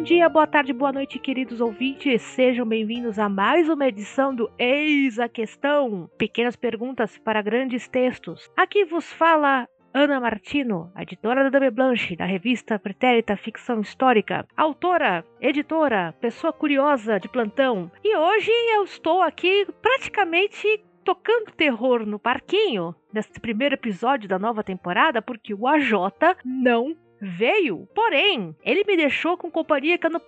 Bom dia, boa tarde, boa noite, queridos ouvintes. Sejam bem-vindos a mais uma edição do Eis a Questão. Pequenas perguntas para grandes textos. Aqui vos fala Ana Martino, editora da Dame Blanche, da revista Pretérita Ficção Histórica, autora, editora, pessoa curiosa de plantão. E hoje eu estou aqui praticamente tocando terror no parquinho nesse primeiro episódio da nova temporada, porque o AJ não veio. Porém, ele me deixou com companhia que não,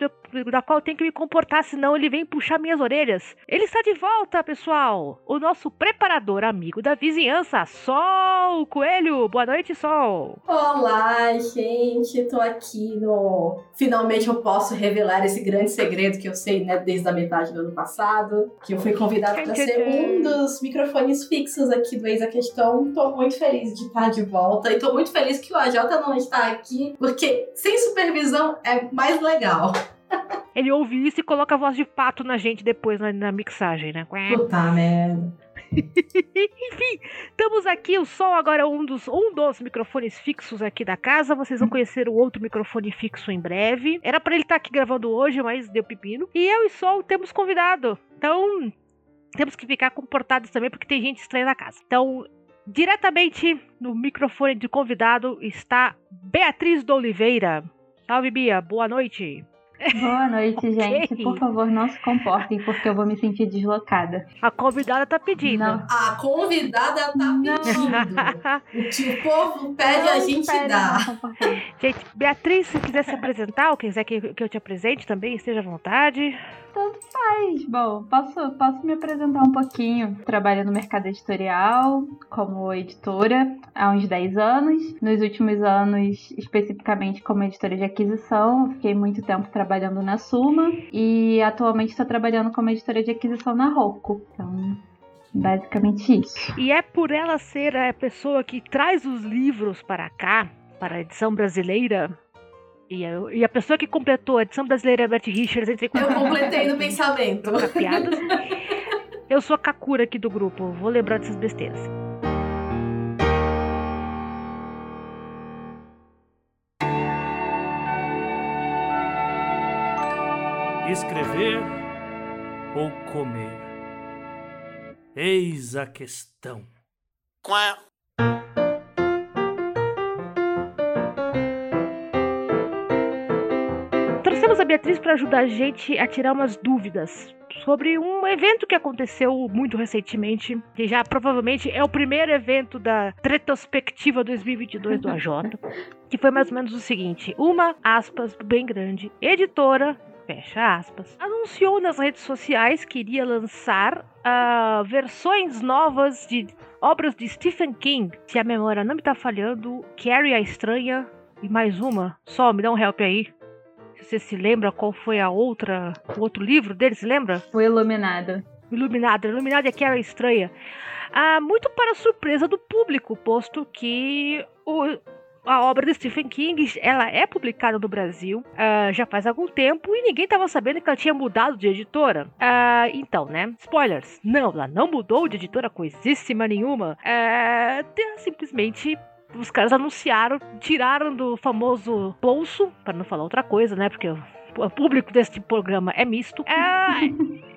da qual eu tenho que me comportar, senão ele vem puxar minhas orelhas. Ele está de volta, pessoal! O nosso preparador amigo da vizinhança, Sol Coelho. Boa noite, Sol! Olá, gente! Tô aqui no. Finalmente eu posso revelar esse grande segredo que eu sei, né, desde a metade do ano passado. Que eu fui convidado para ser um dos microfones fixos aqui do Ex a Questão. Tô muito feliz de estar de volta e tô muito feliz que o AJ não está aqui porque sem supervisão é mais legal. Ele ouve isso e coloca a voz de pato na gente depois na, na mixagem, né? Puta merda. Enfim, estamos aqui. O Sol agora é um dos, um dos microfones fixos aqui da casa. Vocês vão conhecer o outro microfone fixo em breve. Era para ele estar tá aqui gravando hoje, mas deu pepino. E eu e Sol temos convidado. Então, temos que ficar comportados também, porque tem gente estranha na casa. Então, Diretamente no microfone de convidado está Beatriz do Oliveira. Salve, Bia. Boa noite. Boa noite, okay. gente. Por favor, não se comportem, porque eu vou me sentir deslocada. A convidada tá pedindo. Não. A convidada tá pedindo. o povo pede, não a gente pede, dá. Gente, Beatriz, se quiser se apresentar ou quiser que, que eu te apresente também, esteja à vontade. Tanto faz. Bom, posso, posso me apresentar um pouquinho. Trabalho no mercado editorial como editora há uns 10 anos. Nos últimos anos, especificamente como editora de aquisição, fiquei muito tempo trabalhando na Suma e atualmente estou trabalhando como editora de aquisição na Rocco. Então, basicamente isso. E é por ela ser a pessoa que traz os livros para cá, para a edição brasileira, e a, e a pessoa que completou a edição brasileira Bert Richards entre Eu completei no pensamento. Piadas. Eu sou a Kakura aqui do grupo, vou lembrar dessas besteiras. Escrever ou comer? Eis a questão. Qual Trouxemos a Beatriz para ajudar a gente a tirar umas dúvidas sobre um evento que aconteceu muito recentemente, que já provavelmente é o primeiro evento da retrospectiva 2022 do AJ, que foi mais ou menos o seguinte: uma aspas bem grande, editora fecha aspas, anunciou nas redes sociais que iria lançar uh, versões novas de obras de Stephen King. Se a memória não me tá falhando, Carrie a Estranha e mais uma. Só me dá um help aí. Você se lembra qual foi a outra, o outro livro dele, se lembra? O Iluminado. Iluminado. Iluminado é que era estranha. Ah, muito para surpresa do público, posto que o, a obra de Stephen King ela é publicada no Brasil uh, já faz algum tempo e ninguém estava sabendo que ela tinha mudado de editora. Uh, então, né? Spoilers. Não, ela não mudou de editora coisíssima nenhuma. Uh, simplesmente os caras anunciaram, tiraram do famoso bolso, para não falar outra coisa, né? Porque o público desse programa é misto. É,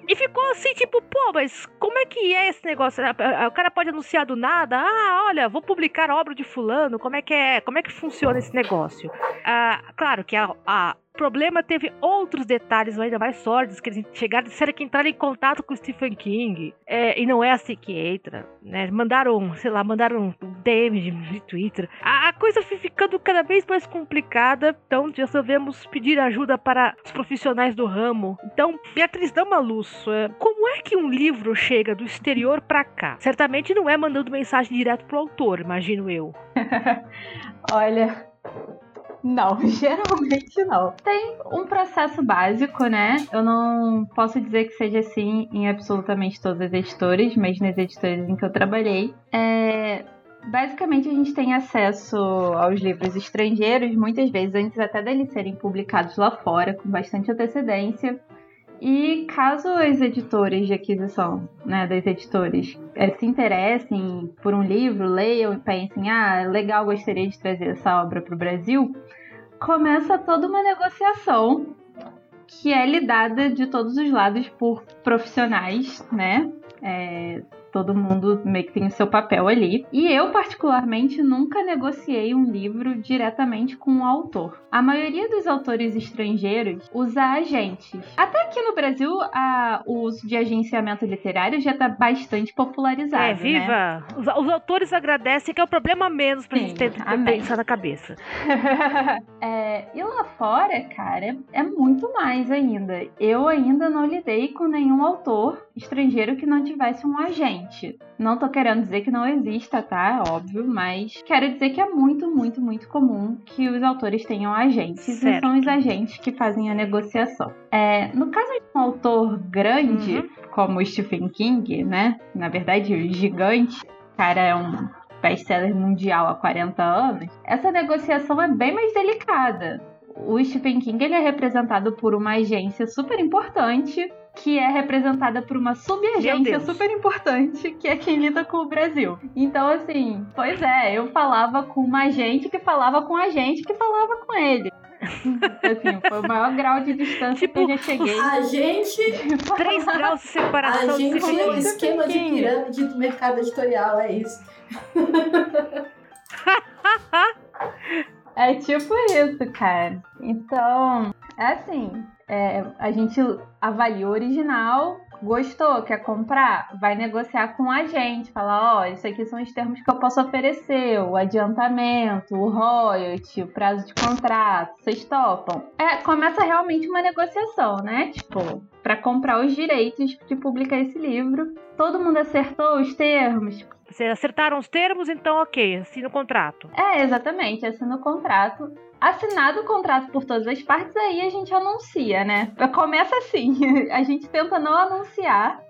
e ficou assim, tipo, pô, mas como é que é esse negócio? O cara pode anunciar do nada, ah, olha, vou publicar a obra de fulano, como é que é, como é que funciona esse negócio? Ah, claro que a, a problema teve outros detalhes ainda mais sórdidos, que eles chegaram, disseram que entraram em contato com o Stephen King, é, e não é assim que entra, né? Mandaram, sei lá, mandaram um DM de, Twitter. A, a, coisa foi ficando cada vez mais complicada, então resolvemos pedir ajuda para os profissionais do ramo. Então, Beatriz, dá uma luz. É, como é que um livro chega do exterior para cá? Certamente não é mandando mensagem direto pro autor, imagino eu. Olha, não, geralmente não. Tem um processo básico, né? Eu não posso dizer que seja assim em absolutamente todas as editoras, mas nas editoras em que eu trabalhei. É, basicamente a gente tem acesso aos livros estrangeiros, muitas vezes antes até deles serem publicados lá fora, com bastante antecedência. E caso as editoras de aquisição, né, das editoras, é, se interessem por um livro, leiam e pensem, ah, legal, gostaria de trazer essa obra para o Brasil, começa toda uma negociação que é lidada de todos os lados por profissionais, né? É, todo mundo meio que tem o seu papel ali. E eu, particularmente, nunca negociei um livro diretamente com o autor. A maioria dos autores estrangeiros usa agentes. Até aqui no Brasil, a, o uso de agenciamento literário já está bastante popularizado. É, viva! Né? Os, os, autores agradecem, que é o problema menos pra Sim, gente ter que pensar na cabeça. é, e lá fora, cara, é muito mais ainda. Eu ainda não lidei com nenhum autor estrangeiro que não tivesse um agente. Não tô querendo dizer que não exista, tá? Óbvio, mas quero dizer que é muito, muito, muito comum que os autores tenham agentes certo. e são os agentes que fazem a negociação. É, no caso de um autor grande, uhum. como Stephen King, né? Na verdade, o gigante, o cara é um best-seller mundial há 40 anos, essa negociação é bem mais delicada. O Stephen King ele é representado por uma agência super importante que é representada por uma subagência super importante, que é quem lida com o Brasil. Então, assim, pois é, eu falava com uma agente que falava com a gente que falava com ele. assim, foi o maior grau de distância tipo, que eu já cheguei. A gente. Três graus de separação. A gente é o esquema de pirâmide do mercado editorial, é isso. é tipo isso, cara. Então, é assim, é, a gente avalia o original, gostou, quer comprar, vai negociar com a gente, falar, ó, oh, isso aqui são os termos que eu posso oferecer, o adiantamento, o royalty, o prazo de contrato, vocês topam? É, começa realmente uma negociação, né? Tipo, para comprar os direitos de publicar esse livro. Todo mundo acertou os termos, vocês acertaram os termos, então ok, assina o contrato. É, exatamente, assina o contrato. Assinado o contrato por todas as partes, aí a gente anuncia, né? Começa assim, a gente tenta não anunciar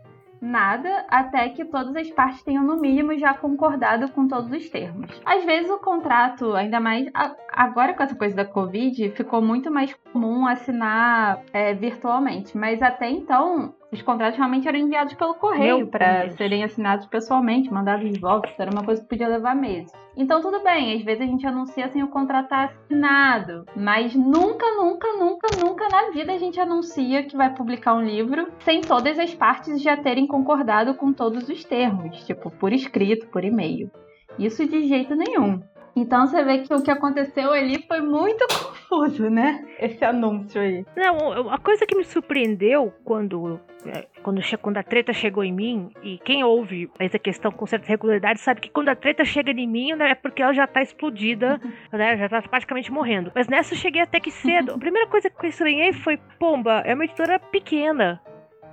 nada até que todas as partes tenham no mínimo já concordado com todos os termos. Às vezes o contrato, ainda mais agora com essa coisa da Covid, ficou muito mais comum assinar é, virtualmente, mas até então os contratos realmente eram enviados pelo correio para serem assinados pessoalmente, mandados de volta. Isso era uma coisa que podia levar meses. Então, tudo bem, às vezes a gente anuncia sem o contrato assinado, mas nunca, nunca, nunca, nunca na vida a gente anuncia que vai publicar um livro sem todas as partes já terem concordado com todos os termos, tipo, por escrito, por e-mail. Isso de jeito nenhum. Então você vê que o que aconteceu ali foi muito confuso, né? Esse anúncio aí. Não, a coisa que me surpreendeu quando, é, quando, quando a treta chegou em mim, e quem ouve essa questão com certa regularidade sabe que quando a treta chega em mim né, é porque ela já tá explodida, né? Já tá praticamente morrendo. Mas nessa eu cheguei até que cedo. A primeira coisa que eu estranhei foi, pomba, é uma editora pequena.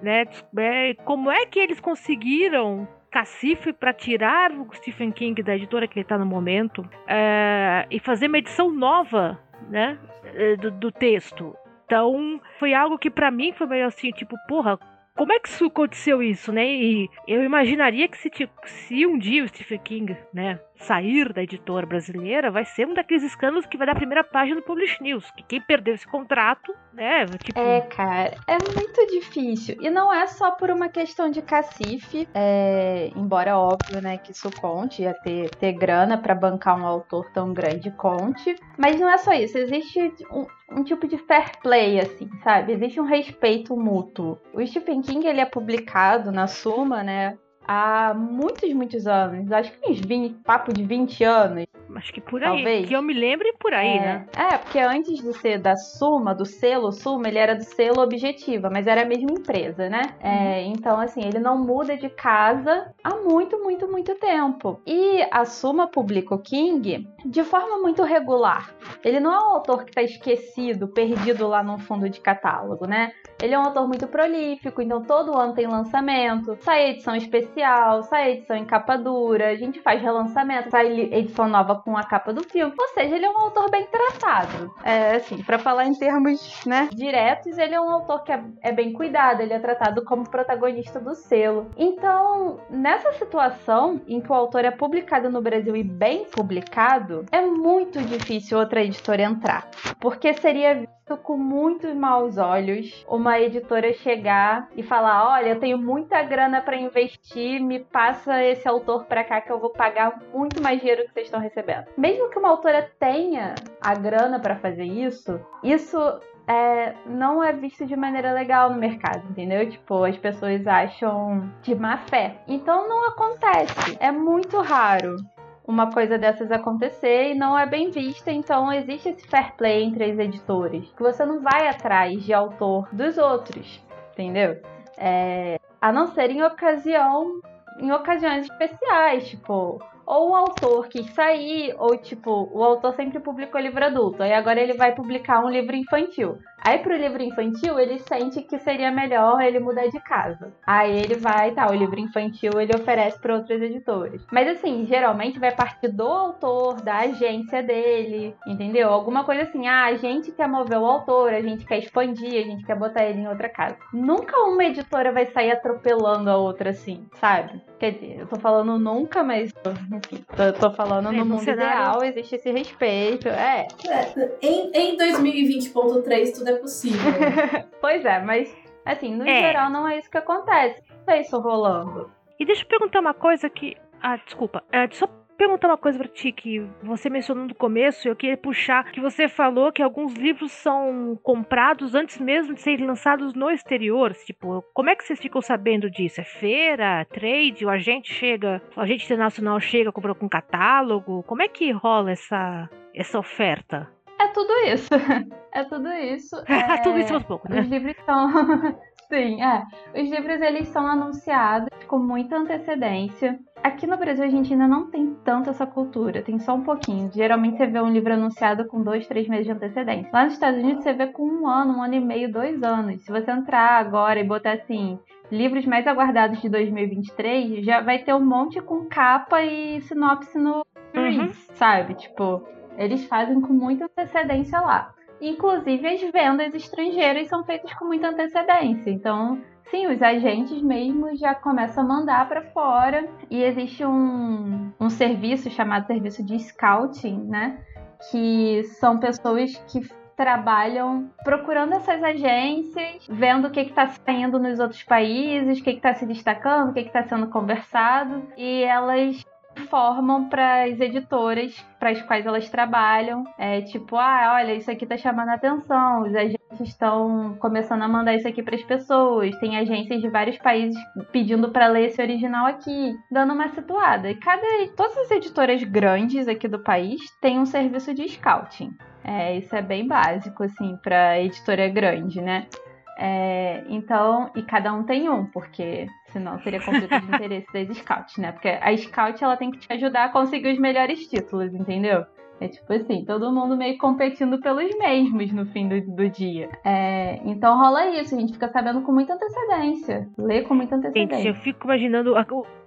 Né? É, como é que eles conseguiram cacife para tirar o Stephen King da editora que ele está no momento é, e fazer uma edição nova, né, é, do, do texto. Então, foi algo que para mim foi meio assim, tipo, porra, como é que isso aconteceu isso, né? E eu imaginaria que se, se um dia o Stephen King, né, sair da editora brasileira, vai ser um daqueles escândalos que vai dar a primeira página do Publish News. Que quem perdeu esse contrato, né? Tipo... É, cara, é muito difícil. E não é só por uma questão de cacife, é... embora óbvio, né, que isso conte, ia ter, ter grana para bancar um autor tão grande, conte. Mas não é só isso, existe um, um tipo de fair play, assim, sabe? Existe um respeito mútuo. O Stephen King, ele é publicado na Suma, né? Há muitos, muitos anos. Acho que uns 20, papo de 20 anos. Acho que por aí. Talvez. Que eu me lembre por aí, é, né? É, porque antes de ser da Suma, do selo Suma, ele era do selo Objetiva, mas era a mesma empresa, né? É, uhum. É, então, assim, ele não muda de casa há muito, muito, muito tempo. E a Suma publica o King de forma muito regular. Ele não é um autor que tá esquecido, perdido lá no fundo de catálogo, né? Ele é um autor muito prolífico, então todo ano tem lançamento, sai edição especial, sai edição em capa dura, a gente faz relançamento, sai edição nova com a capa do filme. Ou seja, ele é um autor bem tratado. É, assim, para falar em termos, né, diretos, ele é um autor que é, é bem cuidado, ele é tratado como protagonista do selo. Então, nessa situação em que o autor é publicado no Brasil e bem publicado, é muito difícil outra editora entrar, porque seria com muitos maus olhos uma editora chegar e falar: Olha, eu tenho muita grana para investir, me passa esse autor para cá que eu vou pagar muito mais dinheiro que vocês estão recebendo. Mesmo que uma autora tenha a grana para fazer isso, isso é, não é visto de maneira legal no mercado, entendeu? Tipo, as pessoas acham de má fé. Então não acontece. É muito raro uma coisa dessas acontecer e não é bem vista, então existe esse fair play entre as editoras, que você não vai atrás de autor dos outros, entendeu? É, a não ser em ocasião, em ocasiões especiais, tipo, ou o autor quis sair, ou tipo, o autor sempre publicou livro adulto, aí agora ele vai publicar um livro infantil. Aí pro livro infantil, ele sente que seria melhor ele mudar de casa. Aí ele vai, tá, o livro infantil ele oferece para outras editoras. Mas assim, geralmente vai partir do autor, da agência dele, entendeu? Alguma coisa assim, ah, a gente quer mover o autor, a gente quer expandir, a gente quer botar ele em outra casa. Nunca uma editora vai sair atropelando a outra assim, sabe? Quer dizer, eu tô falando nunca, mas tô, tô falando é, no mundo cenário... ideal, existe esse respeito. É. é em, em 2020.3 tudo é possível. pois é, mas assim, no é. geral não é isso que acontece. Não é isso rolando. E deixa eu perguntar uma coisa que. Ah, desculpa. É, só perguntar uma coisa pra ti que você mencionou no começo, eu queria puxar que você falou que alguns livros são comprados antes mesmo de serem lançados no exterior. Tipo, como é que vocês ficam sabendo disso? É feira, trade, o agente chega, o agente internacional chega, compra com catálogo? Como é que rola essa, essa oferta? É tudo isso. É tudo isso. É... tudo isso um pouco, né? Os livros são. Sim, é. Os livros eles são anunciados com muita antecedência. Aqui no Brasil a gente ainda não tem tanto essa cultura, tem só um pouquinho. Geralmente você vê um livro anunciado com dois, três meses de antecedência. Lá nos Estados Unidos você vê com um ano, um ano e meio, dois anos. Se você entrar agora e botar assim, livros mais aguardados de 2023, já vai ter um monte com capa e sinopse no uhum. sabe? Tipo, eles fazem com muita antecedência lá. Inclusive, as vendas estrangeiras são feitas com muita antecedência. Então, sim, os agentes mesmo já começam a mandar para fora. E existe um, um serviço chamado serviço de scouting, né? Que são pessoas que trabalham procurando essas agências, vendo o que está saindo nos outros países, o que está se destacando, o que está sendo conversado, e elas informam para as editoras para as quais elas trabalham. É tipo, ah, olha, isso aqui tá chamando a atenção, os agentes estão começando a mandar isso aqui para as pessoas. Tem agências de vários países pedindo para ler esse original aqui, dando uma situada. E cada todas as editoras grandes aqui do país têm um serviço de scouting. É, isso é bem básico assim para editora grande, né? É, então, e cada um tem um, porque senão seria conflito de interesse das scouts, né? Porque a scout ela tem que te ajudar a conseguir os melhores títulos, entendeu? É tipo assim, todo mundo meio competindo pelos mesmos no fim do, do dia. É, então rola isso, a gente fica sabendo com muita antecedência. Lê com muita antecedência. Gente, eu fico imaginando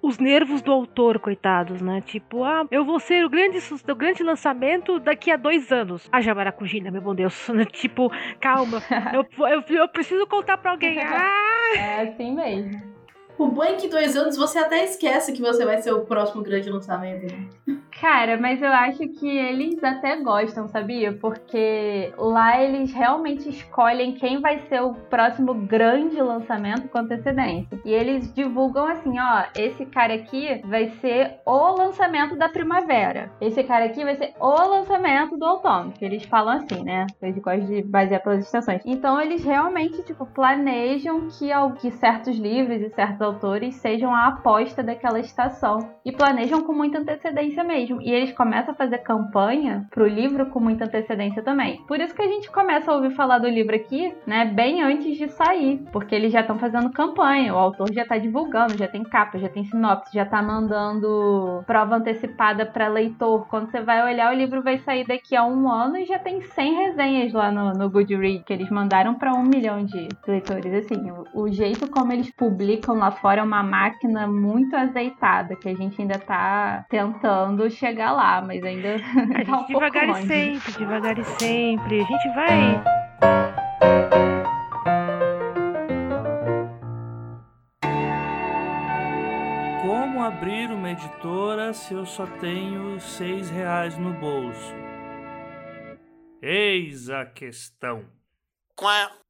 os nervos do autor, coitados, né? Tipo, ah, eu vou ser o grande, o grande lançamento daqui a dois anos. Ah, Jamaracugina, meu bom Deus. Tipo, calma. eu, eu, eu preciso contar pra alguém. Ah! É assim mesmo. Bom é que dois anos você até esquece que você vai ser o próximo grande lançamento, né? Cara, mas eu acho que eles até gostam, sabia? Porque lá eles realmente escolhem quem vai ser o próximo grande lançamento com antecedência. E eles divulgam assim, ó, esse cara aqui vai ser o lançamento da primavera. Esse cara aqui vai ser o lançamento do outono. Que eles falam assim, né? Eles gostam de basear pelas estações. Então eles realmente, tipo, planejam que, que certos livros e certos autores sejam a aposta daquela estação. E planejam com muita antecedência mesmo. E eles começam a fazer campanha pro livro com muita antecedência também. Por isso que a gente começa a ouvir falar do livro aqui, né, bem antes de sair. Porque eles já estão fazendo campanha, o autor já tá divulgando, já tem capa, já tem sinopse, já tá mandando prova antecipada para leitor. Quando você vai olhar, o livro vai sair daqui a um ano e já tem 100 resenhas lá no, no Goodreads, que eles mandaram para um milhão de leitores. Assim, o, o jeito como eles publicam lá fora é uma máquina muito azeitada, que a gente ainda tá tentando chegar lá, mas ainda. A tá um devagar e sempre, devagar e sempre. A gente vai. Como abrir uma editora se eu só tenho seis reais no bolso? Eis a questão. Qual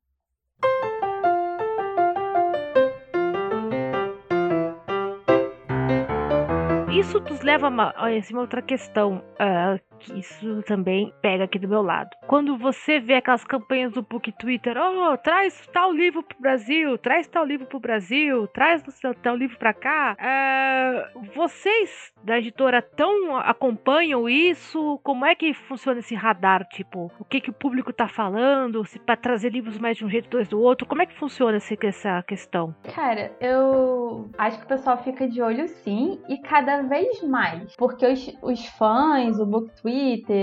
isso nos leva a uma, a uma outra questão, uh, isso também pega aqui do meu lado. Quando você vê aquelas campanhas do Book Twitter, oh, traz tal livro pro Brasil, traz tal livro pro Brasil, traz tal livro pra cá, uh, vocês da editora tão acompanham isso? Como é que funciona esse radar? Tipo, o que, que o público tá falando? Se para trazer livros mais de um jeito, dois do outro? Como é que funciona essa questão? Cara, eu acho que o pessoal fica de olho sim, e cada vez mais. Porque os, os fãs, o Book Twitter,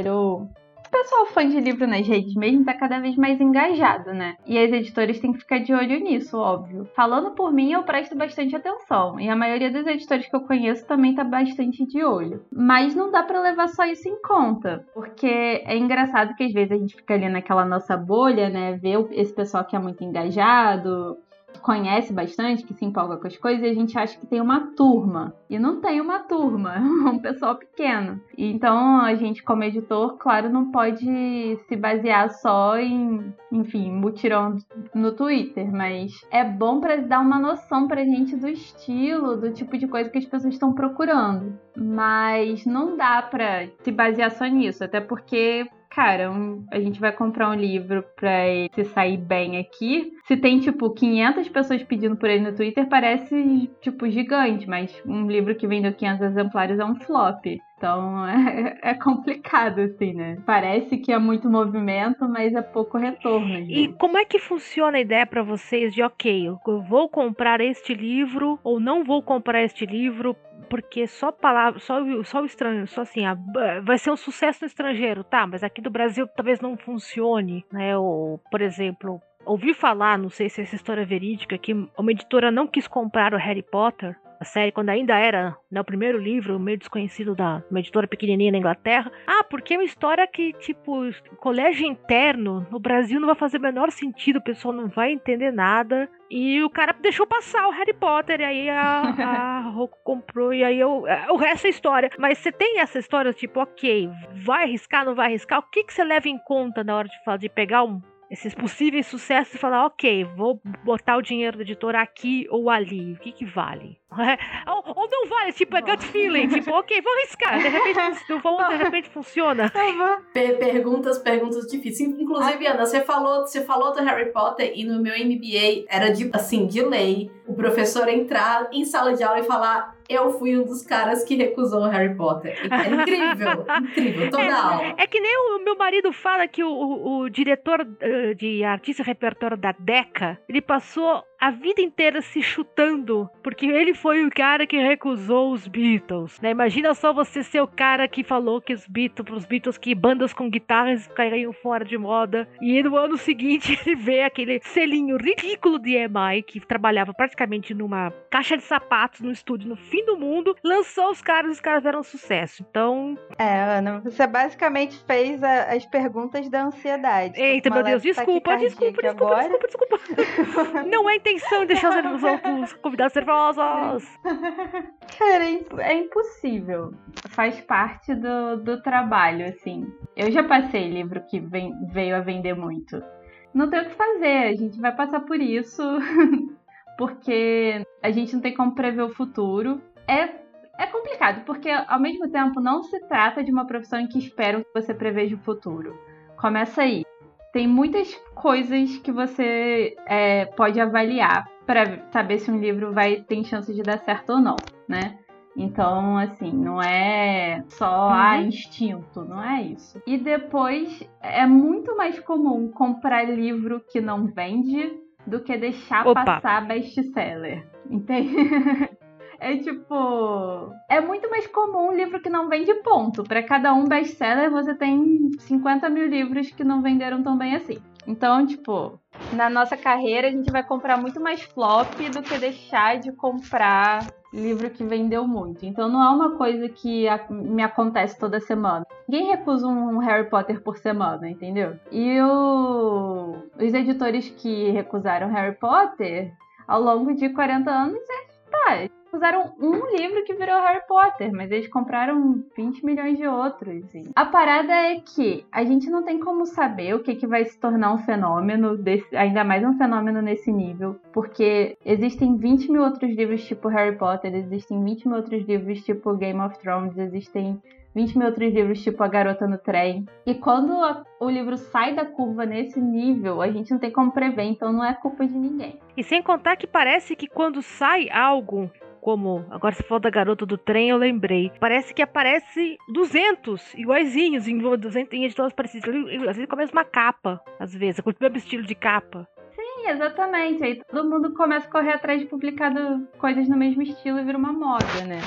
o pessoal fã de livro nas redes mesmo tá cada vez mais engajado, né? E as editoras têm que ficar de olho nisso, óbvio. Falando por mim, eu presto bastante atenção. E a maioria dos editores que eu conheço também tá bastante de olho. Mas não dá para levar só isso em conta. Porque é engraçado que às vezes a gente fica ali naquela nossa bolha, né? Ver esse pessoal que é muito engajado, conhece bastante, que se empolga com as coisas, e a gente acha que tem uma turma. E não tem uma turma, é um pessoal pequeno. Então a gente, como editor, claro, não pode se basear só em, enfim, mutirão no Twitter, mas é bom para dar uma noção pra gente do estilo, do tipo de coisa que as pessoas estão procurando. Mas não dá pra se basear só nisso, até porque cara, um, a gente vai comprar um livro ele se sair bem aqui. Se tem, tipo, 500 pessoas pedindo por ele no Twitter, parece, tipo, gigante, mas um livro que vendeu 500 exemplares é um flop. Então é, é, complicado, assim, né? Parece que é muito movimento, mas é pouco retorno. E como é que funciona a ideia para vocês de, ok, eu vou comprar este livro ou não vou comprar este livro porque só palavra, só, só o estranho, só assim, a, vai ser um sucesso no estrangeiro, tá? Mas aqui do Brasil talvez não funcione, né? Ou, por exemplo, ouvi falar, não sei se essa história é verídica, que uma editora não quis comprar o Harry Potter a série quando ainda era né, o primeiro livro, meio desconhecido da uma editora pequenininha na Inglaterra. Ah, porque é uma história que, tipo, colégio interno no Brasil não vai fazer o menor sentido, o pessoal não vai entender nada. E o cara deixou passar o Harry Potter, e aí a, a Roku comprou, e aí eu, é, o resto é história. Mas você tem essa história, tipo, ok, vai arriscar, não vai arriscar? O que, que você leva em conta na hora de, de pegar um esses possíveis sucessos e falar, ok, vou botar o dinheiro do editor aqui ou ali, o que que vale? ou, ou, não vale, tipo, é gut feeling, tipo, ok, vou arriscar, de repente, vamos, de repente funciona. perguntas, perguntas difíceis. Inclusive, Ana, você falou, você falou do Harry Potter e no meu MBA era de, assim, de lei, o professor entrar em sala de aula e falar eu fui um dos caras que recusou o Harry Potter. É incrível, incrível, toda é, aula. É que nem o meu marido fala que o, o, o diretor uh, de artista repertório da DECA, ele passou a vida inteira se chutando, porque ele foi o cara que recusou os Beatles. Né? Imagina só você ser o cara que falou que os Beatles, os Beatles, que bandas com guitarras cairiam fora de moda, e no ano seguinte ele vê aquele selinho ridículo de EMI, que trabalhava praticamente numa caixa de sapatos no estúdio no fim do mundo, lançou os caras e os caras eram sucesso. Então. É, Ana, você basicamente fez a, as perguntas da ansiedade. Eita, meu Deus, desculpa, desculpa, desculpa, desculpa, desculpa, desculpa. Não é intenção de deixar os outros convidados nervosos. Cara, é, é impossível. Faz parte do, do trabalho, assim. Eu já passei livro que vem, veio a vender muito. Não tem o que fazer, a gente vai passar por isso. porque a gente não tem como prever o futuro. É é complicado, porque ao mesmo tempo não se trata de uma profissão em que esperam que você preveja o futuro. Começa aí tem muitas coisas que você é, pode avaliar para saber se um livro vai ter chance de dar certo ou não, né? Então, assim, não é só uhum. ah, instinto, não é isso. E depois é muito mais comum comprar livro que não vende do que deixar Opa. passar best-seller. Entende? É tipo. É muito mais comum um livro que não vende ponto. Para cada um best-seller, você tem 50 mil livros que não venderam tão bem assim. Então, tipo, na nossa carreira a gente vai comprar muito mais flop do que deixar de comprar livro que vendeu muito. Então não é uma coisa que me acontece toda semana. Ninguém recusa um Harry Potter por semana, entendeu? E o... os editores que recusaram Harry Potter ao longo de 40 anos, é, tá, usaram um livro que virou Harry Potter, mas eles compraram 20 milhões de outros. Assim. A parada é que a gente não tem como saber o que, que vai se tornar um fenômeno, desse, ainda mais um fenômeno nesse nível, porque existem 20 mil outros livros tipo Harry Potter, existem 20 mil outros livros tipo Game of Thrones, existem 20 mil outros livros, tipo A Garota no Trem. E quando a, o livro sai da curva nesse nível, a gente não tem como prever, então não é culpa de ninguém. E sem contar que parece que quando sai algo como agora se falou da garota do trem, eu lembrei. Parece que aparece 200 iguaizinhos em 200 em editoras parecidas, às vezes com a mesma capa, às vezes, com o mesmo estilo de capa. Sim, exatamente. Aí todo mundo começa a correr atrás de publicar coisas no mesmo estilo e vira uma moda, né?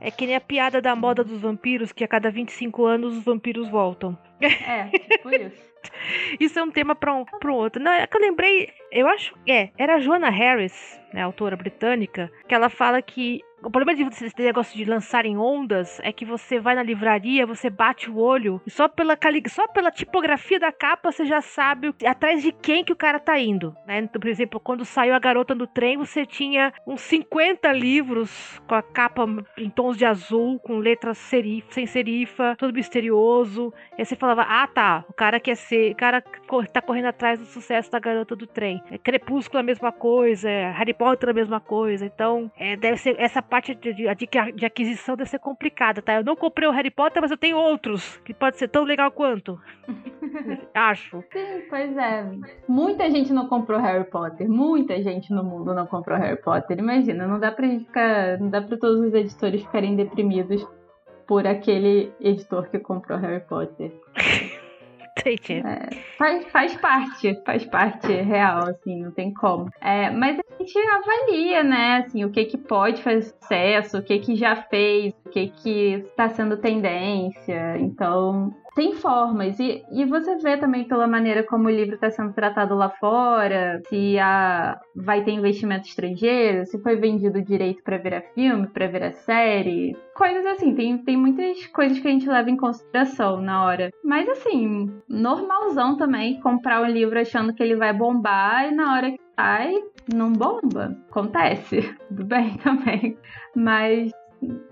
É que nem a piada da moda dos vampiros, que a cada 25 anos os vampiros voltam. É, tipo isso. Isso é um tema para um, um outro. Não, é que eu lembrei, eu acho, é, era a Joanna Harris, né, autora britânica, que ela fala que o problema de esse negócio de lançar em ondas é que você vai na livraria, você bate o olho e só pela, só pela tipografia da capa você já sabe atrás de quem que o cara tá indo. Né? Então, por exemplo, quando saiu A Garota do Trem, você tinha uns 50 livros com a capa em tons de azul, com letras serif, sem serifa, todo misterioso. E aí você falava, ah tá, o cara quer ser, o cara tá correndo atrás do sucesso da Garota do Trem. É Crepúsculo a mesma coisa, é Harry Potter a mesma coisa. Então, é, deve ser essa parte de, de, de, aquisição deve ser complicada, tá? Eu não comprei o Harry Potter, mas eu tenho outros que pode ser tão legal quanto. Acho. Sim, pois é. Muita gente não comprou Harry Potter. Muita gente no mundo não comprou Harry Potter. Imagina, não dá pra gente ficar. Não dá pra todos os editores ficarem deprimidos por aquele editor que comprou Harry Potter. É, faz, faz parte, faz parte real, assim, não tem como. É, mas a gente avalia, né, assim, o que que pode fazer sucesso, o que que já fez, o que que está sendo tendência. Então, tem formas. E, e você vê também pela maneira como o livro está sendo tratado lá fora, se a, vai ter investimento estrangeiro, se foi vendido direito para virar filme, para virar série. Coisas assim, tem, tem muitas coisas que a gente leva em consideração na hora. Mas assim, normalzão também comprar um livro achando que ele vai bombar e na hora que sai, não bomba. Acontece. Tudo bem também. Mas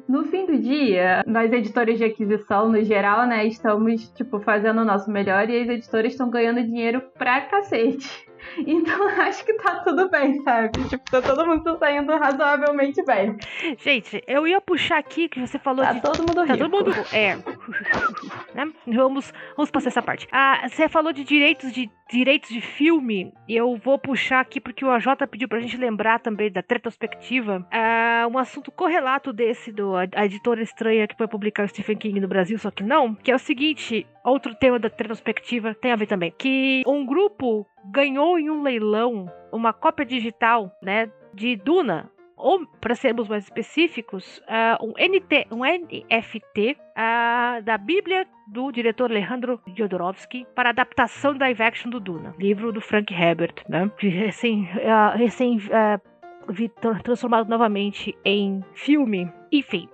no fim do dia, nós editores de aquisição, no geral, né, estamos, tipo, fazendo o nosso melhor e as editoras estão ganhando dinheiro pra cacete. Então acho que tá tudo bem, sabe? Tipo, tá todo mundo saindo razoavelmente bem. Gente, eu ia puxar aqui que você falou tá de. todo mundo tá rico. todo mundo. É. né? vamos, vamos passar essa parte. Ah, você falou de direitos de direitos de filme. Eu vou puxar aqui porque o AJ pediu pra gente lembrar também da retrospectiva. Ah, um assunto correlato desse do a editora estranha que foi publicar o Stephen King no Brasil, só que não. Que é o seguinte: outro tema da retrospectiva tem a ver também. Que um grupo ganhou em um leilão uma cópia digital, né, de Duna, ou para sermos mais específicos, uh, um, NT, um NFT uh, da Bíblia do diretor Alejandro Jodorowsky para adaptação da live action do Duna, livro do Frank Herbert, né, recém, uh, recém transformado novamente em filme. Enfim,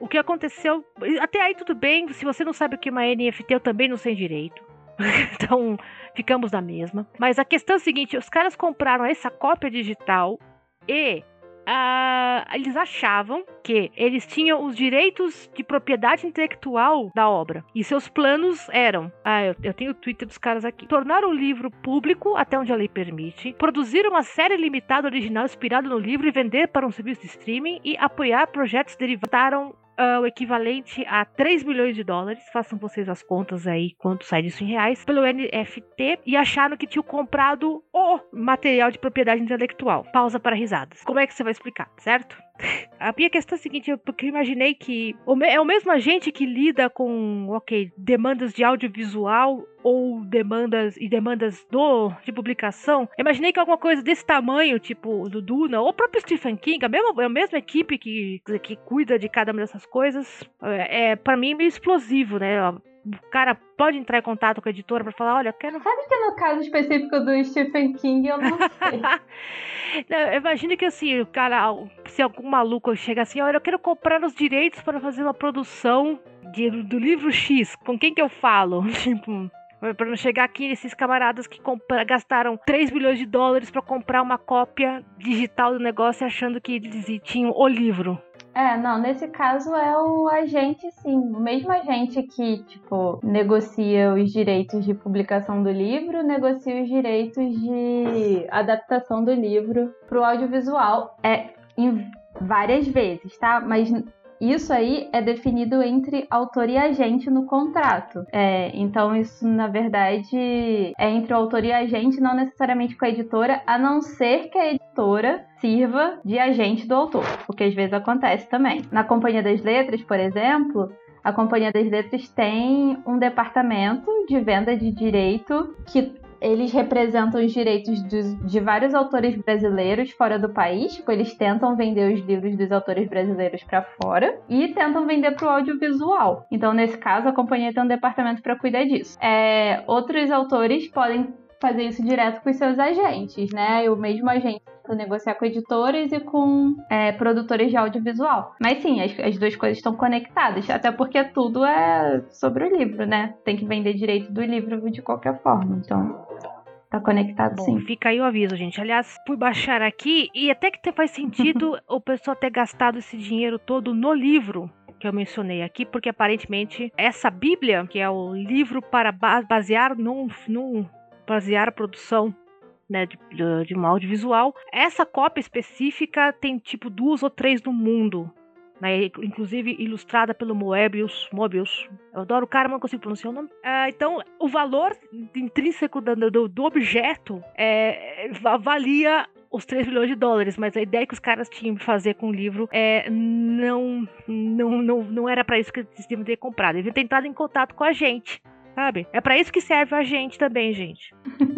o que aconteceu. Até aí tudo bem. Se você não sabe o que é uma NFT, eu também não sei direito. então, ficamos na mesma. Mas a questão é a seguinte: os caras compraram essa cópia digital e Uh, eles achavam que eles tinham os direitos de propriedade intelectual da obra. E seus planos eram: ah, eu, eu tenho o Twitter dos caras aqui. Tornar o livro público até onde a lei permite, produzir uma série limitada original inspirada no livro e vender para um serviço de streaming e apoiar projetos derivados uh, o equivalente a 3 milhões de dólares. Façam vocês as contas aí, quanto sai disso em reais, pelo NFT e acharam que tinham comprado o material de propriedade intelectual. Pausa para risadas. Como é que você vai explicar, certo? A minha questão é a seguinte, porque eu imaginei que é o mesmo agente que lida com, ok, demandas de audiovisual ou demandas e demandas do de publicação. Eu imaginei que alguma coisa desse tamanho, tipo do Duna, ou o próprio Stephen King, a mesma, a mesma equipe que, que cuida de cada uma dessas coisas, é, é para mim meio explosivo, né? O cara pode entrar em contato com a editora para falar, olha, eu quero. Sabe que no caso específico do Stephen King eu não sei. não, imagina que assim, o cara, se algum maluco chega assim, olha, eu quero comprar os direitos para fazer uma produção de, do livro X, com quem que eu falo? Tipo. Pra não chegar aqui nesses camaradas que gastaram 3 milhões de dólares para comprar uma cópia digital do negócio achando que eles tinham o livro. É, não, nesse caso é o agente, sim. O mesmo agente que, tipo, negocia os direitos de publicação do livro, negocia os direitos de adaptação do livro pro audiovisual. É, em várias vezes, tá? Mas isso aí é definido entre autor e agente no contrato. É, então, isso, na verdade, é entre o autor e agente, não necessariamente com a editora, a não ser que a editora sirva de agente do autor, o que às vezes acontece também. Na Companhia das Letras, por exemplo, a Companhia das Letras tem um departamento de venda de direito que eles representam os direitos de, de vários autores brasileiros fora do país. Tipo, eles tentam vender os livros dos autores brasileiros para fora e tentam vender para o audiovisual. Então, nesse caso, a companhia tem um departamento para cuidar disso. É, outros autores podem fazer isso direto com os seus agentes, né? O mesmo agente negociar com editores e com é, produtores de audiovisual. Mas sim, as, as duas coisas estão conectadas, até porque tudo é sobre o livro, né? Tem que vender direito do livro de qualquer forma, então tá conectado Bom, sim. Fica aí o aviso, gente. Aliás, fui baixar aqui e até que faz sentido o pessoal ter gastado esse dinheiro todo no livro que eu mencionei aqui, porque aparentemente essa Bíblia, que é o livro para basear num, num basear a produção né, de, de um audiovisual. Essa cópia específica tem tipo duas ou três no mundo. Né, inclusive ilustrada pelo Moebius, Mobius. Eu adoro o cara, mas não consigo pronunciar o nome. Ah, então, o valor intrínseco do, do, do objeto é, valia os 3 milhões de dólares, mas a ideia que os caras tinham de fazer com o livro é, não, não, não, não era para isso que eles deviam ter comprado. Eles deviam ter entrado em contato com a gente sabe? É para isso que serve a gente também, gente.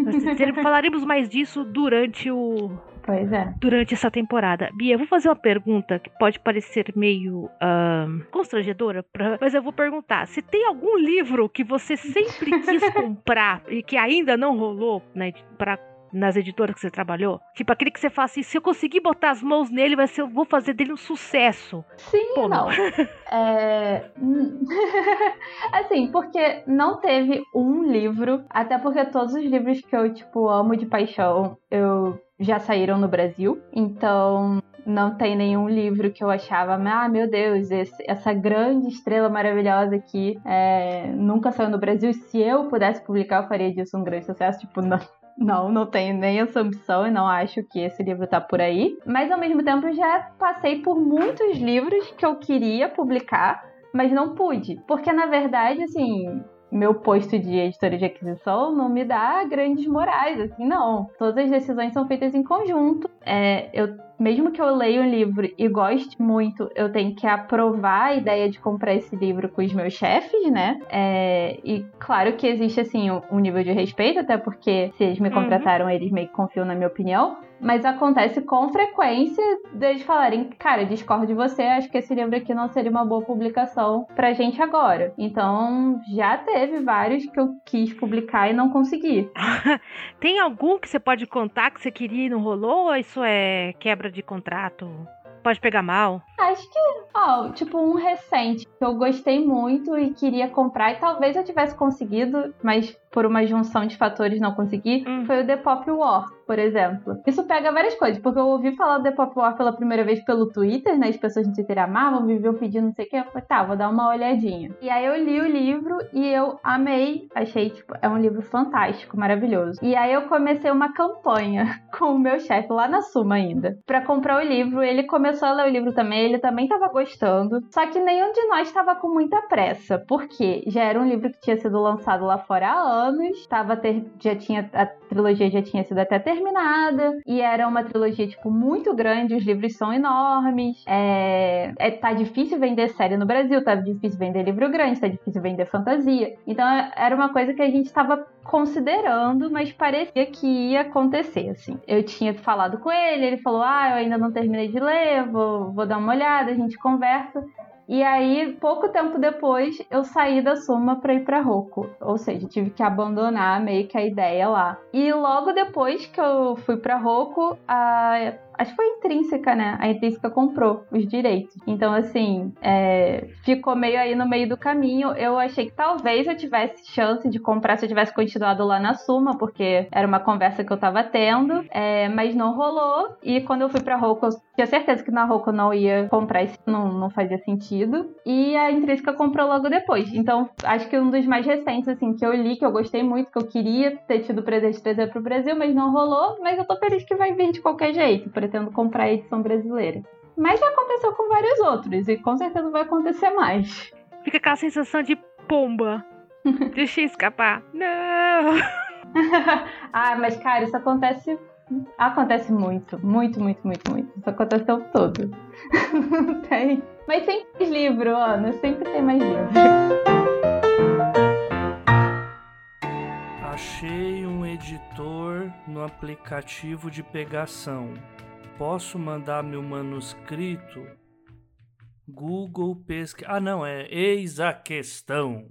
Falaremos mais disso durante o. Pois é. Durante essa temporada. Bia, eu vou fazer uma pergunta que pode parecer meio uh, constrangedora, pra... mas eu vou perguntar: se tem algum livro que você sempre quis comprar e que ainda não rolou, né, pra nas editoras que você trabalhou? Tipo, aquele que você fala assim, se eu conseguir botar as mãos nele, vai ser, eu vou fazer dele um sucesso. Sim, Pô, não. é... assim, porque não teve um livro, até porque todos os livros que eu, tipo, amo de paixão, eu já saíram no Brasil. Então, não tem nenhum livro que eu achava, ah, meu Deus, esse, essa grande estrela maravilhosa aqui é, nunca saiu no Brasil. Se eu pudesse publicar, eu faria disso um grande sucesso. Tipo, não, não, não tenho nem essa ambição e não acho que esse livro tá por aí. Mas ao mesmo tempo já passei por muitos livros que eu queria publicar, mas não pude. Porque na verdade, assim, meu posto de editora de aquisição não me dá grandes morais, assim, não. Todas as decisões são feitas em conjunto. É, eu mesmo que eu leia um livro e goste muito, eu tenho que aprovar a ideia de comprar esse livro com os meus chefes, né? É, e claro que existe, assim, um nível de respeito, até porque se eles me uhum. contrataram, uhum. eles meio que confiam na minha opinião. Mas acontece com frequência deles falarem, cara, discordo de você, acho que esse livro aqui não seria uma boa publicação pra gente agora. Então, já teve vários que eu quis publicar e não consegui. Tem algum que você pode contar que você queria e não rolou? Ou isso é quebra de contrato? Pode pegar mal? Acho que, ó, tipo, um recente que eu gostei muito e queria comprar, e talvez eu tivesse conseguido, mas por uma junção de fatores não consegui, hum. foi o The Pop War, por exemplo. Isso pega várias coisas, porque eu ouvi falar do The Pop War pela primeira vez pelo Twitter, né? As pessoas no Twitter amavam, viviam pedindo não sei o que. Eu falei, tá, vou dar uma olhadinha. E aí eu li o livro e eu amei. Achei, tipo, é um livro fantástico, maravilhoso. E aí eu comecei uma campanha com o meu chefe lá na Suma ainda, para comprar o livro. Ele começou a ler o livro também, ele também tava gostando. Só que nenhum de nós tava com muita pressa, porque já era um livro que tinha sido lançado lá fora há anos tava ter, já tinha trilogia já tinha sido até terminada e era uma trilogia tipo muito grande, os livros são enormes. É, é tá difícil vender série no Brasil, tá difícil vender livro grande, tá difícil vender fantasia. Então era uma coisa que a gente estava considerando, mas parecia que ia acontecer, assim. Eu tinha falado com ele, ele falou: "Ah, eu ainda não terminei de ler, vou, vou dar uma olhada, a gente conversa". E aí, pouco tempo depois, eu saí da Suma para ir para Roku. Ou seja, tive que abandonar meio que a ideia lá. E logo depois que eu fui para Roku, a Acho que foi intrínseca, né? A intrínseca comprou os direitos. Então, assim, é, ficou meio aí no meio do caminho. Eu achei que talvez eu tivesse chance de comprar se eu tivesse continuado lá na Suma, porque era uma conversa que eu tava tendo, é, mas não rolou. E quando eu fui pra Roku, eu tinha certeza que na Roku não ia comprar, isso não, não fazia sentido. E a intrínseca comprou logo depois. Então, acho que um dos mais recentes, assim, que eu li, que eu gostei muito, que eu queria ter tido o presente de trazer pro Brasil, mas não rolou. Mas eu tô feliz que vai vir de qualquer jeito, por pretendo comprar a edição brasileira. Mas já aconteceu com vários outros e com certeza vai acontecer mais. Fica aquela sensação de pomba. Deixei escapar. Não! ah, mas cara, isso acontece. Acontece muito, muito, muito, muito, muito. Isso acontece o tempo todo. tem. Mas sempre tem livro, Ana. Sempre tem mais livro. Achei um editor no aplicativo de pegação. Posso mandar meu manuscrito? Google pesquisa. Ah, não, é eis a questão.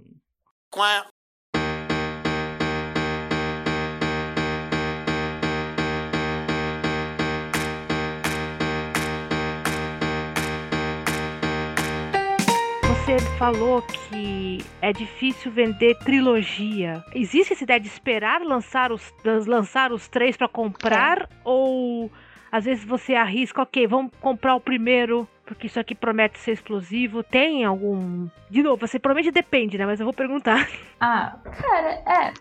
Quá. Você falou que é difícil vender trilogia. Existe essa ideia de esperar lançar os, lançar os três para comprar? É. Ou às vezes você arrisca, ok, vamos comprar o primeiro porque isso aqui promete ser explosivo. Tem algum. De novo, você promete depende, né? Mas eu vou perguntar. Ah, cara, é.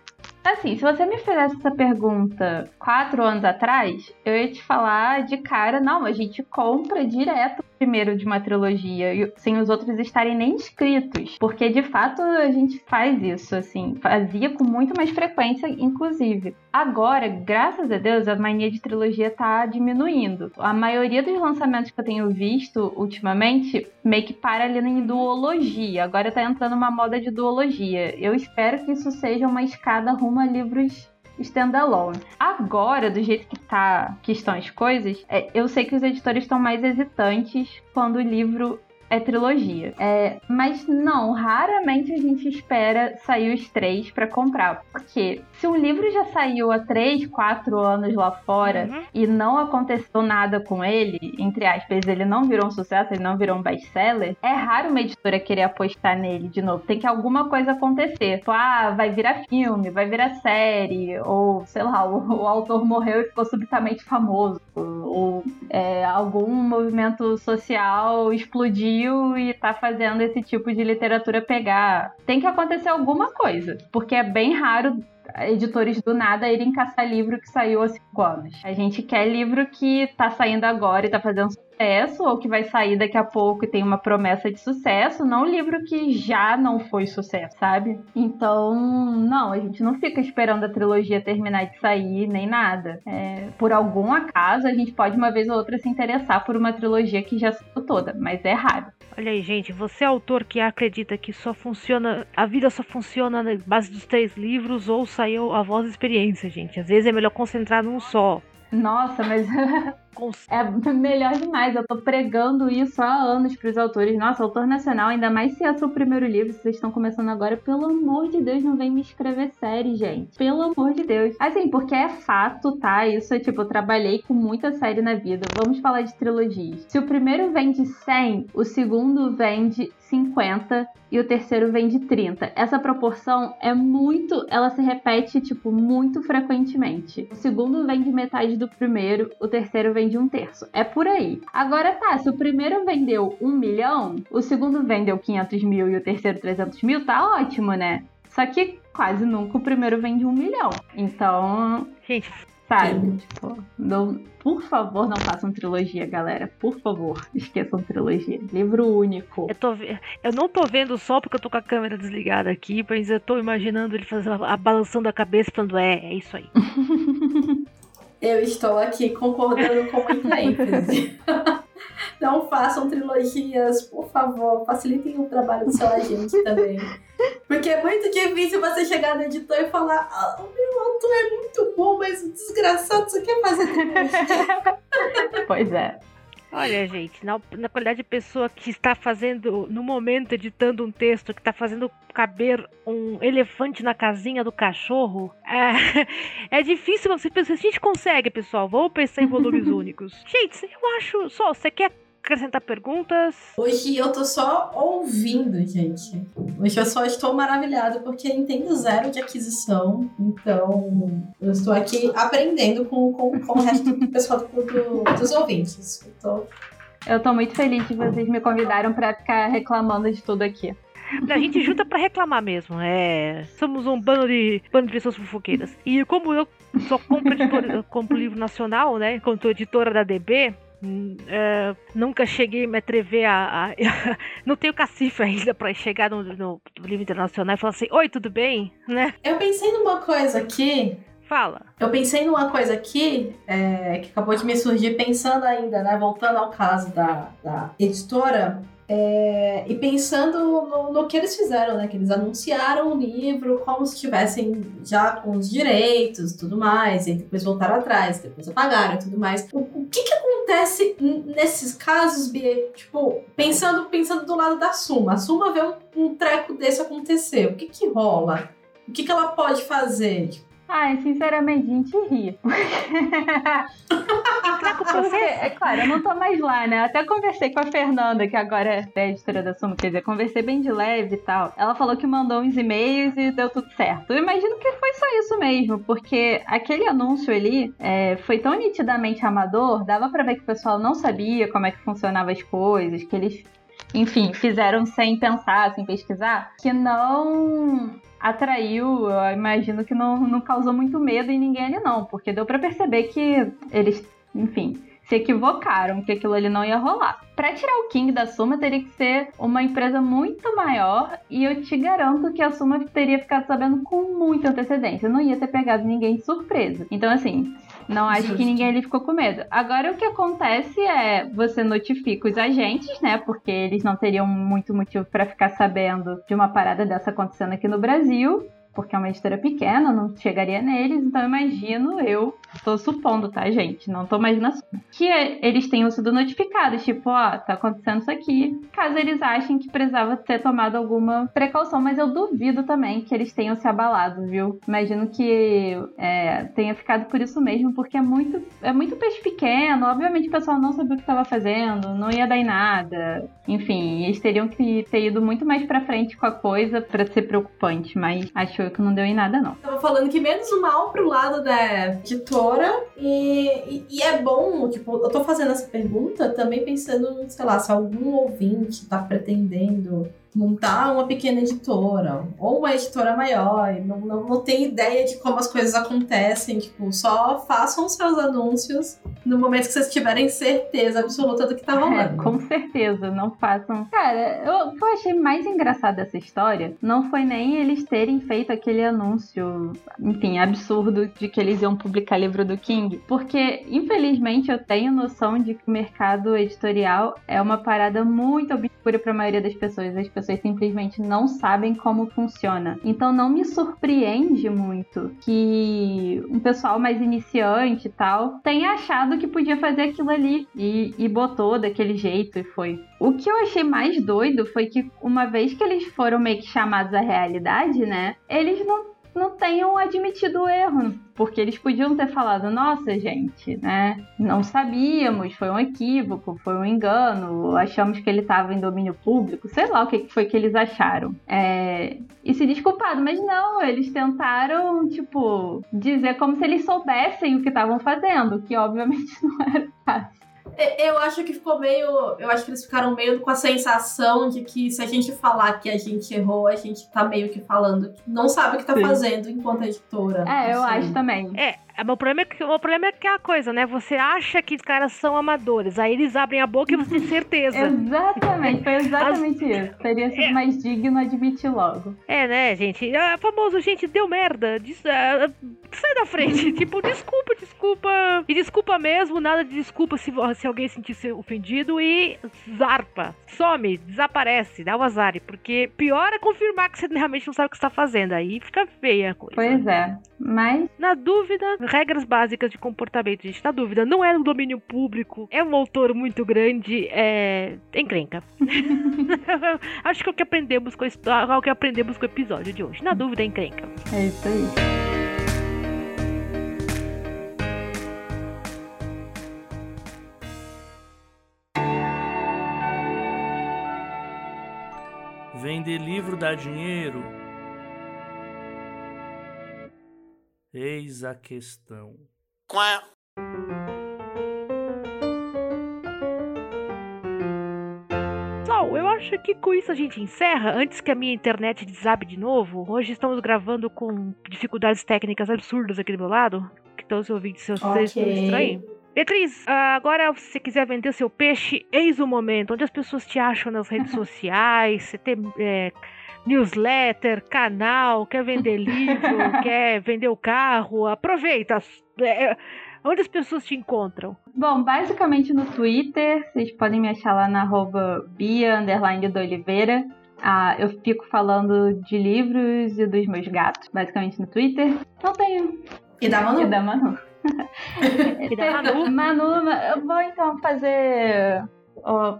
Assim, se você me fizesse essa pergunta quatro anos atrás, eu ia te falar de cara, não, a gente compra direto primeiro de uma trilogia, sem os outros estarem nem inscritos. Porque de fato a gente faz isso, assim, fazia com muito mais frequência, inclusive. Agora, graças a Deus, a mania de trilogia tá diminuindo. A maioria dos lançamentos que eu tenho visto ultimamente meio que para ali em duologia. Agora tá entrando uma moda de duologia. Eu espero que isso seja uma escada rumo a livros standalone. Agora, do jeito que tá que estão as coisas, é, eu sei que os editores estão mais hesitantes quando o livro é trilogia. É, mas não, raramente a gente espera sair os três para comprar. Porque se um livro já saiu há três, quatro anos lá fora uhum. e não aconteceu nada com ele, entre aspas, ele não virou um sucesso, ele não virou um best-seller, é raro uma editora querer apostar nele de novo. Tem que alguma coisa acontecer. Tipo, ah, vai virar filme, vai virar série, ou sei lá, o, o autor morreu e ficou subitamente famoso, ou é, algum movimento social explodiu e tá fazendo esse tipo de literatura pegar. Tem que acontecer alguma coisa, porque é bem raro editores do nada irem caçar livro que saiu há cinco anos. A gente quer livro que tá saindo agora e tá fazendo sucesso, ou que vai sair daqui a pouco e tem uma promessa de sucesso, não livro que já não foi sucesso, sabe? Então, não, a gente não fica esperando a trilogia terminar de sair, nem nada. É, por algum acaso, a gente pode uma vez ou outra se interessar por uma trilogia que já saiu toda, mas é raro. Olha aí, gente, você é autor que acredita que só funciona, a vida só funciona na base dos três livros ou saiu a voz da experiência, gente. Às vezes é melhor concentrar num só. Nossa, mas é melhor demais. Eu tô pregando isso há anos pros autores. Nossa, autor nacional, ainda mais se é seu primeiro livro, se vocês estão começando agora, pelo amor de Deus, não vem me escrever série, gente. Pelo amor de Deus. Assim, porque é fato, tá? Isso é tipo, eu trabalhei com muita série na vida. Vamos falar de trilogias. Se o primeiro vende 100, o segundo vende 50 e o terceiro vende 30. Essa proporção é muito, ela se repete tipo muito frequentemente. O segundo vende metade do primeiro, o terceiro vende um terço. É por aí. Agora tá, se o primeiro vendeu um milhão, o segundo vendeu 500 mil e o terceiro 300 mil, tá ótimo, né? Só que quase nunca o primeiro vende um milhão. Então. Gente, Sabe? Tipo, não, por favor, não façam trilogia, galera. Por favor, esqueçam trilogia. Livro único. Eu, tô, eu não tô vendo só porque eu tô com a câmera desligada aqui, mas eu tô imaginando ele fazendo a, balançando a cabeça falando, é, é isso aí. eu estou aqui concordando com muita ênfase. Não façam trilogias, por favor. Facilitem o trabalho do seu agente também. Porque é muito difícil você chegar no editor e falar: ah, o meu autor é muito bom, mas o desgraçado só quer fazer trilogia. pois é. Olha, gente, na, na, qualidade de pessoa que está fazendo, no momento, editando um texto, que está fazendo caber um elefante na casinha do cachorro, é, é difícil você pensar. A gente consegue, pessoal, vamos pensar em volumes únicos. Gente, eu acho. Só, você quer acrescentar perguntas? Hoje eu tô só ouvindo, gente. Hoje eu só estou maravilhada porque entendo zero de aquisição. Então, eu estou aqui aprendendo com, com, com o resto do pessoal do, do, dos ouvintes. Eu tô... eu tô muito feliz que vocês me convidaram para ficar reclamando de tudo aqui. A gente junta para reclamar mesmo. É, somos um bando de, bando de pessoas fofoqueiras. E como eu só compro, editor, compro livro nacional, né? Enquanto editora da DB, É, nunca cheguei a me atrever a. a não tenho cacife ainda para chegar no, no, livro internacional e falar assim: Oi, tudo bem? Né? Eu pensei numa coisa aqui. Fala. Eu pensei numa coisa aqui é, que acabou de me surgir pensando ainda, né? Voltando ao caso da, da editora. É, e pensando no, no, que eles fizeram, né? Que eles anunciaram o livro como se tivessem já com os direitos tudo mais, e depois voltaram atrás, depois apagaram e tudo mais. O, o que que acontece nesses casos, Bia? Tipo, pensando, pensando do lado da Suma. A Suma vê um, um treco desse acontecer. O que que rola? O que que ela pode fazer? Tipo, Ai, sinceramente, a gente ri. Porque, é claro, eu não tô mais lá, né? Até conversei com a Fernanda, que agora é editora da Suma, quer dizer, conversei bem de leve e tal. Ela falou que mandou uns e-mails e deu tudo certo. Eu imagino que foi só isso mesmo, porque aquele anúncio ali é, foi tão nitidamente amador, dava para ver que o pessoal não sabia como é que funcionavam as coisas, que eles enfim, fizeram sem pensar, sem pesquisar, que não atraiu, eu imagino que não, não causou muito medo em ninguém ali não, porque deu para perceber que eles, enfim, se equivocaram, que aquilo ali não ia rolar. Para tirar o King da Suma, teria que ser uma empresa muito maior e eu te garanto que a Suma teria ficado sabendo com muita antecedência. Não ia ter pegado ninguém de surpresa. Então, assim, não acho Justo. que ninguém ali ficou com medo. Agora o que acontece é você notifica os agentes, né? Porque eles não teriam muito motivo para ficar sabendo de uma parada dessa acontecendo aqui no Brasil porque é uma editora pequena, não chegaria neles, então imagino eu, tô supondo, tá, gente? Não tô imaginando que eles tenham sido notificados, tipo, ó, tá acontecendo isso aqui, caso eles achem que precisava ter tomado alguma precaução, mas eu duvido também que eles tenham se abalado, viu? Imagino que é, tenha ficado por isso mesmo, porque é muito, é muito peixe pequeno, obviamente o pessoal não sabia o que estava fazendo, não ia dar em nada, enfim, eles teriam que ter ido muito mais pra frente com a coisa para ser preocupante, mas acho acho que não deu em nada, não. Tava falando que menos mal pro lado da editora e, e, é bom, tipo, eu tô fazendo essa pergunta também pensando, sei lá, se algum ouvinte tá pretendendo montar uma pequena editora ou uma editora maior e não, não, não tem ideia de como as coisas acontecem, tipo, só façam seus anúncios no momento que vocês tiverem certeza absoluta do que tá é, rolando. É, com certeza, não façam. Cara, eu, o que eu achei mais engraçado dessa história não foi nem eles terem feito aquele anúncio, enfim, absurdo de que eles iam publicar livro do King, porque infelizmente eu tenho noção de que o mercado editorial é uma parada muito obscura para a maioria das pessoas. As pessoas simplesmente não sabem como funciona. Então não me surpreende muito que um pessoal mais iniciante e tal tenha achado que podia fazer aquilo ali e, e botou daquele jeito e foi. O que eu achei mais doido foi que uma vez que eles foram meio que chamados à realidade, né? Eles não não tenham admitido o erro, porque eles podiam ter falado: nossa, gente, né? Não sabíamos, foi um equívoco, foi um engano, achamos que ele estava em domínio público, sei lá o que foi que eles acharam. É... E se desculpado, mas não, eles tentaram, tipo, dizer como se eles soubessem o que estavam fazendo, que obviamente não era fácil. Eu acho que ficou meio. Eu acho que eles ficaram meio com a sensação de que se a gente falar que a gente errou, a gente tá meio que falando que não sabe o que tá Sim. fazendo enquanto editora. É, eu acho também. É, meu problema é que o problema é que é a coisa, né? Você acha que os caras são amadores, aí eles abrem a boca e você tem certeza. exatamente, foi exatamente As... isso. Teria sido é... mais digno admitir logo. É, né, gente? É famoso, gente, deu merda. Des... Uh, sai da frente. tipo, desculpa, desculpa. E desculpa mesmo, nada de desculpa se, se alguém sentir -se ofendido e zarpa. Some, desaparece, dá o azar. Porque pior é confirmar que você realmente não sabe o que está fazendo. Aí fica feia a coisa. Pois é. Mas. Na dúvida, regras básicas de comportamento, gente. Na dúvida, não é no domínio público, é um autor muito grande, é. encrenca. Acho que é o que aprendemos com é o que aprendemos com o episódio de hoje. Na dúvida, é encrenca. É isso aí. Vender livro dá dinheiro? Eis a questão. Quá. Pessoal, eu acho que com isso a gente encerra. Antes que a minha internet desabe de novo, hoje estamos gravando com dificuldades técnicas absurdas aqui do meu lado. Que estão se ouvindo se vocês okay. estranhos. Beatriz, ah, agora se você quiser vender seu peixe, eis o momento. Onde as pessoas te acham nas redes sociais? Você tem é, newsletter, canal, quer vender livro, quer vender o carro? Aproveita. É, onde as pessoas te encontram? Bom, basicamente no Twitter, vocês podem me achar lá na arroba Bia do Oliveira. Ah, eu fico falando de livros e dos meus gatos, basicamente no Twitter. Não tenho. E da Manu? E da Manu. E da Manu? Manu, eu vou então fazer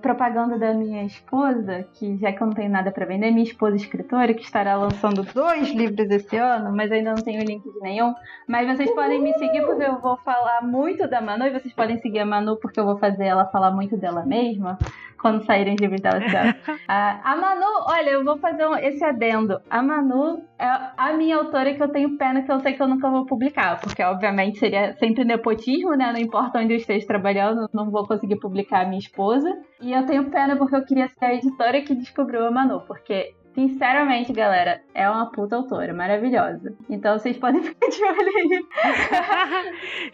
propaganda da minha esposa, que já que eu não tenho nada para vender, minha esposa escritora, que estará lançando dois livros esse ano, mas ainda não tenho link de nenhum. Mas vocês podem me seguir porque eu vou falar muito da Manu e vocês podem seguir a Manu porque eu vou fazer ela falar muito dela mesma quando saírem de livros dela. ah, a Manu, olha, eu vou fazer um, esse adendo. A Manu é a minha autora que eu tenho pena que eu sei que eu nunca vou publicar, porque obviamente seria sempre nepotismo, né? Não importa onde eu esteja trabalhando, não vou conseguir publicar a minha esposa. E eu tenho pena porque eu queria ser a editora que descobriu a Manu, porque Sinceramente, galera, é uma puta autora, maravilhosa. Então vocês podem ficar de olho aí.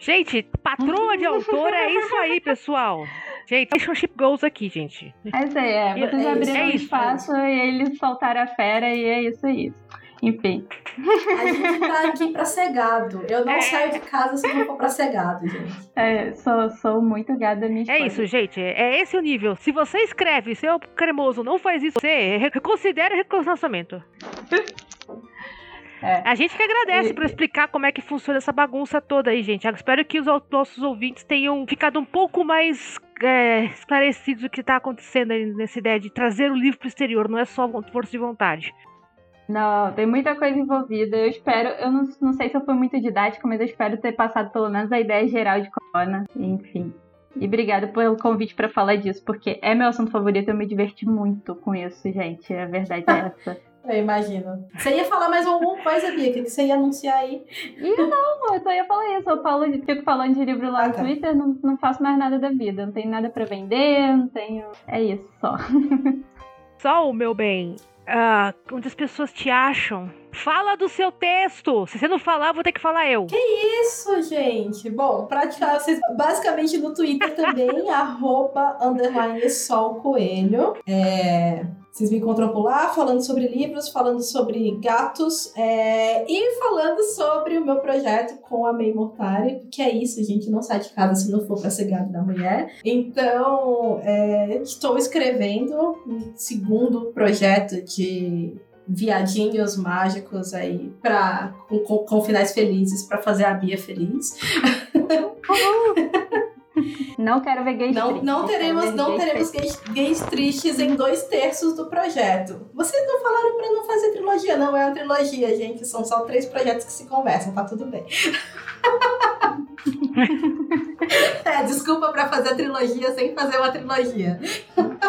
gente, patroa de autora é isso aí, pessoal. Gente, relationship goals aqui, gente. É isso aí, é. Vocês é abriram é um espaço e eles soltaram a fera e é isso aí. Enfim. A gente tá aqui pra ser gado. Eu não é. saio de casa se não for pra ser gado, gente. É, sou, sou muito gada minha É isso, gente. É esse o nível. Se você escreve, seu cremoso não faz isso, você reconsidere o relacionamento. É. A gente que agradece e... por explicar como é que funciona essa bagunça toda aí, gente. Eu espero que os nossos ouvintes tenham ficado um pouco mais é, esclarecidos do que está acontecendo aí nessa ideia de trazer o livro para o exterior, não é só força de vontade. Não, tem muita coisa envolvida. Eu espero, eu não, não sei se eu fui muito didática, mas eu espero ter passado pelo menos a ideia geral de corona. Enfim. E obrigada pelo convite para falar disso, porque é meu assunto favorito, eu me diverti muito com isso, gente. A verdade é essa. Eu imagino. Você ia falar mais alguma coisa, Bia? O que você ia anunciar aí? Ih, não, eu só ia falar isso. Eu falo, fico falando de livro lá ah, no tá. Twitter, não, não faço mais nada da vida. Não tenho nada para vender, não tenho. É isso só. Só, meu bem, uh, onde as pessoas te acham. Fala do seu texto. Se você não falar, vou ter que falar eu. Que isso, gente? Bom, pra te falar, vocês basicamente no Twitter também, arroba underline sol coelho. É, vocês me encontram por lá falando sobre livros, falando sobre gatos é, e falando sobre o meu projeto com a May Mortari, que é isso, gente não sai de casa se não for para ser gato da mulher. Então, é, estou escrevendo um segundo projeto de viadinhos mágicos aí para com, com, com, finais felizes para fazer a Bia feliz. Não quero ver gays não, tristes. Não teremos, não teremos gays, gays, tristes em dois terços do projeto. Vocês não falaram para não fazer trilogia, não é uma trilogia, gente. São só três projetos que se conversam, tá tudo bem. é, desculpa pra fazer a trilogia sem fazer uma trilogia.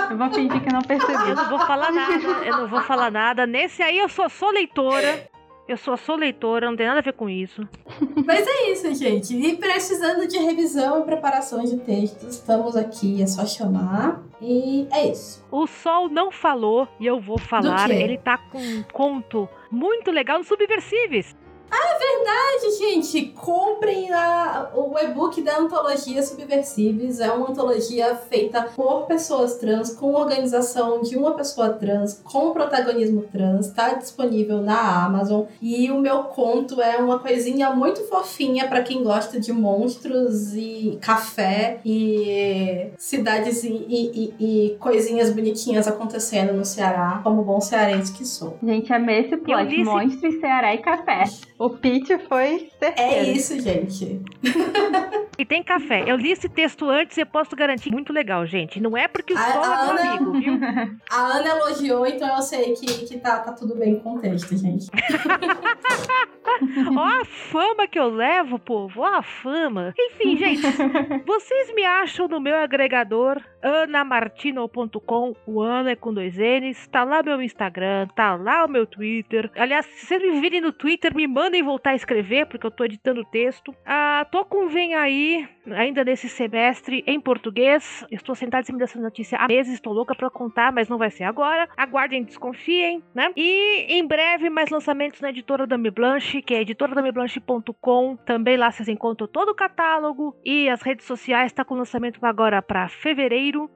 Eu vou fingir que não percebi. Eu não vou falar nada, eu não vou falar nada. Nesse aí eu só sou leitora. Eu só sou leitora, não tem nada a ver com isso. Mas é isso, gente. E precisando de revisão e preparação de textos, estamos aqui, é só chamar. E é isso. O Sol não falou e eu vou falar. Ele tá com um conto muito legal no Subversives. Ah, é verdade, gente! Comprem a, o e-book da Antologia Subversives. É uma antologia feita por pessoas trans, com organização de uma pessoa trans, com protagonismo trans. Está disponível na Amazon. E o meu conto é uma coisinha muito fofinha para quem gosta de monstros e café e cidades e, e, e, e, coisinhas bonitinhas acontecendo no Ceará, como bom cearense que sou. Gente, amei esse plot. Disse... Monstros, Ceará e café. O pitch foi certeiro. É isso, gente. e tem café. Eu li esse texto antes e eu posso garantir. Muito legal, gente. Não é porque o Sol é meu Ana, amigo, viu? A Ana elogiou, então eu sei que, que tá, tá tudo bem com o texto, gente. Ó a fama que eu levo, povo. Ó a fama. Enfim, gente. vocês me acham no meu agregador anamartino.com. O Ana é com dois N's. Tá lá meu Instagram, tá lá o meu Twitter. Aliás, se vocês me virem no Twitter, me mandem voltar a escrever, porque eu tô editando o texto. Ah, tô com Vem Aí, ainda nesse semestre, em português. Estou sentada em cima dessa notícia há meses, estou louca pra contar, mas não vai ser agora. Aguardem, desconfiem, né? E em breve, mais lançamentos na editora Dame Blanche, que é editoradameblanche.com. Também lá vocês encontram todo o catálogo e as redes sociais. Está com lançamento agora para fevereiro.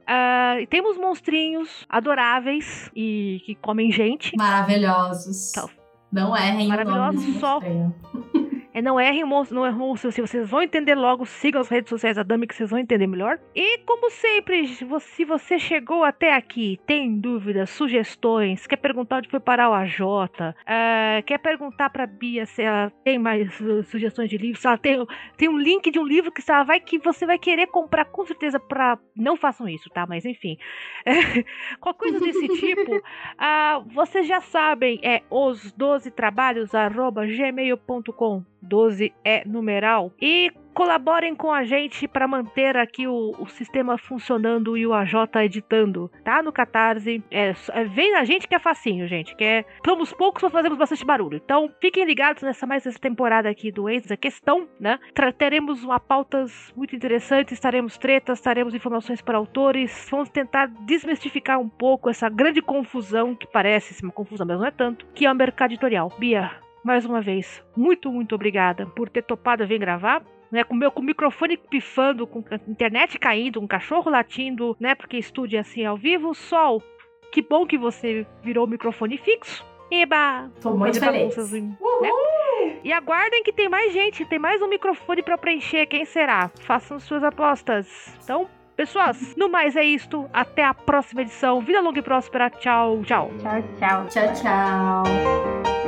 E temos monstrinhos adoráveis e que comem gente. Maravilhosos. Então, não errem o nome só. É, não errem o monstro, não monstro. Se vocês vão entender logo, sigam as redes sociais da Dami que vocês vão entender melhor. E como sempre, se você chegou até aqui, tem dúvidas, sugestões, quer perguntar onde foi parar o AJ, uh, quer perguntar pra Bia se ela tem mais sugestões de livros, se ela tem, tem um link de um livro que, vai, que você vai querer comprar com certeza pra. Não façam isso, tá? Mas enfim. qualquer coisa desse tipo, uh, vocês já sabem, é os 12 trabalhos, arroba gmail.com. 12 é numeral. E colaborem com a gente para manter aqui o, o, sistema funcionando e o AJ editando, tá? No Catarse. É, é, vem a gente que é facinho, gente. Que é, somos poucos, mas fazemos bastante barulho. Então, fiquem ligados nessa mais essa temporada aqui do Ex, a questão, né? Teremos uma pautas muito interessantes, estaremos tretas, estaremos informações para autores. Vamos tentar desmistificar um pouco essa grande confusão que parece uma confusão, mas não é tanto, que é o mercado editorial. Bia, mais uma vez, muito, muito obrigada por ter topado vir gravar. Né, com, meu, com o microfone pifando, com a internet caindo, um cachorro latindo, né? Porque estúdio é assim ao vivo. Sol, que bom que você virou o microfone fixo. Eba! Tô muito feliz. Né? E aguardem que tem mais gente, tem mais um microfone para preencher. Quem será? Façam suas apostas. Então, pessoas, no mais é isto. Até a próxima edição. Vida longa e próspera. Tchau, tchau. Tchau, tchau. Tchau, tchau.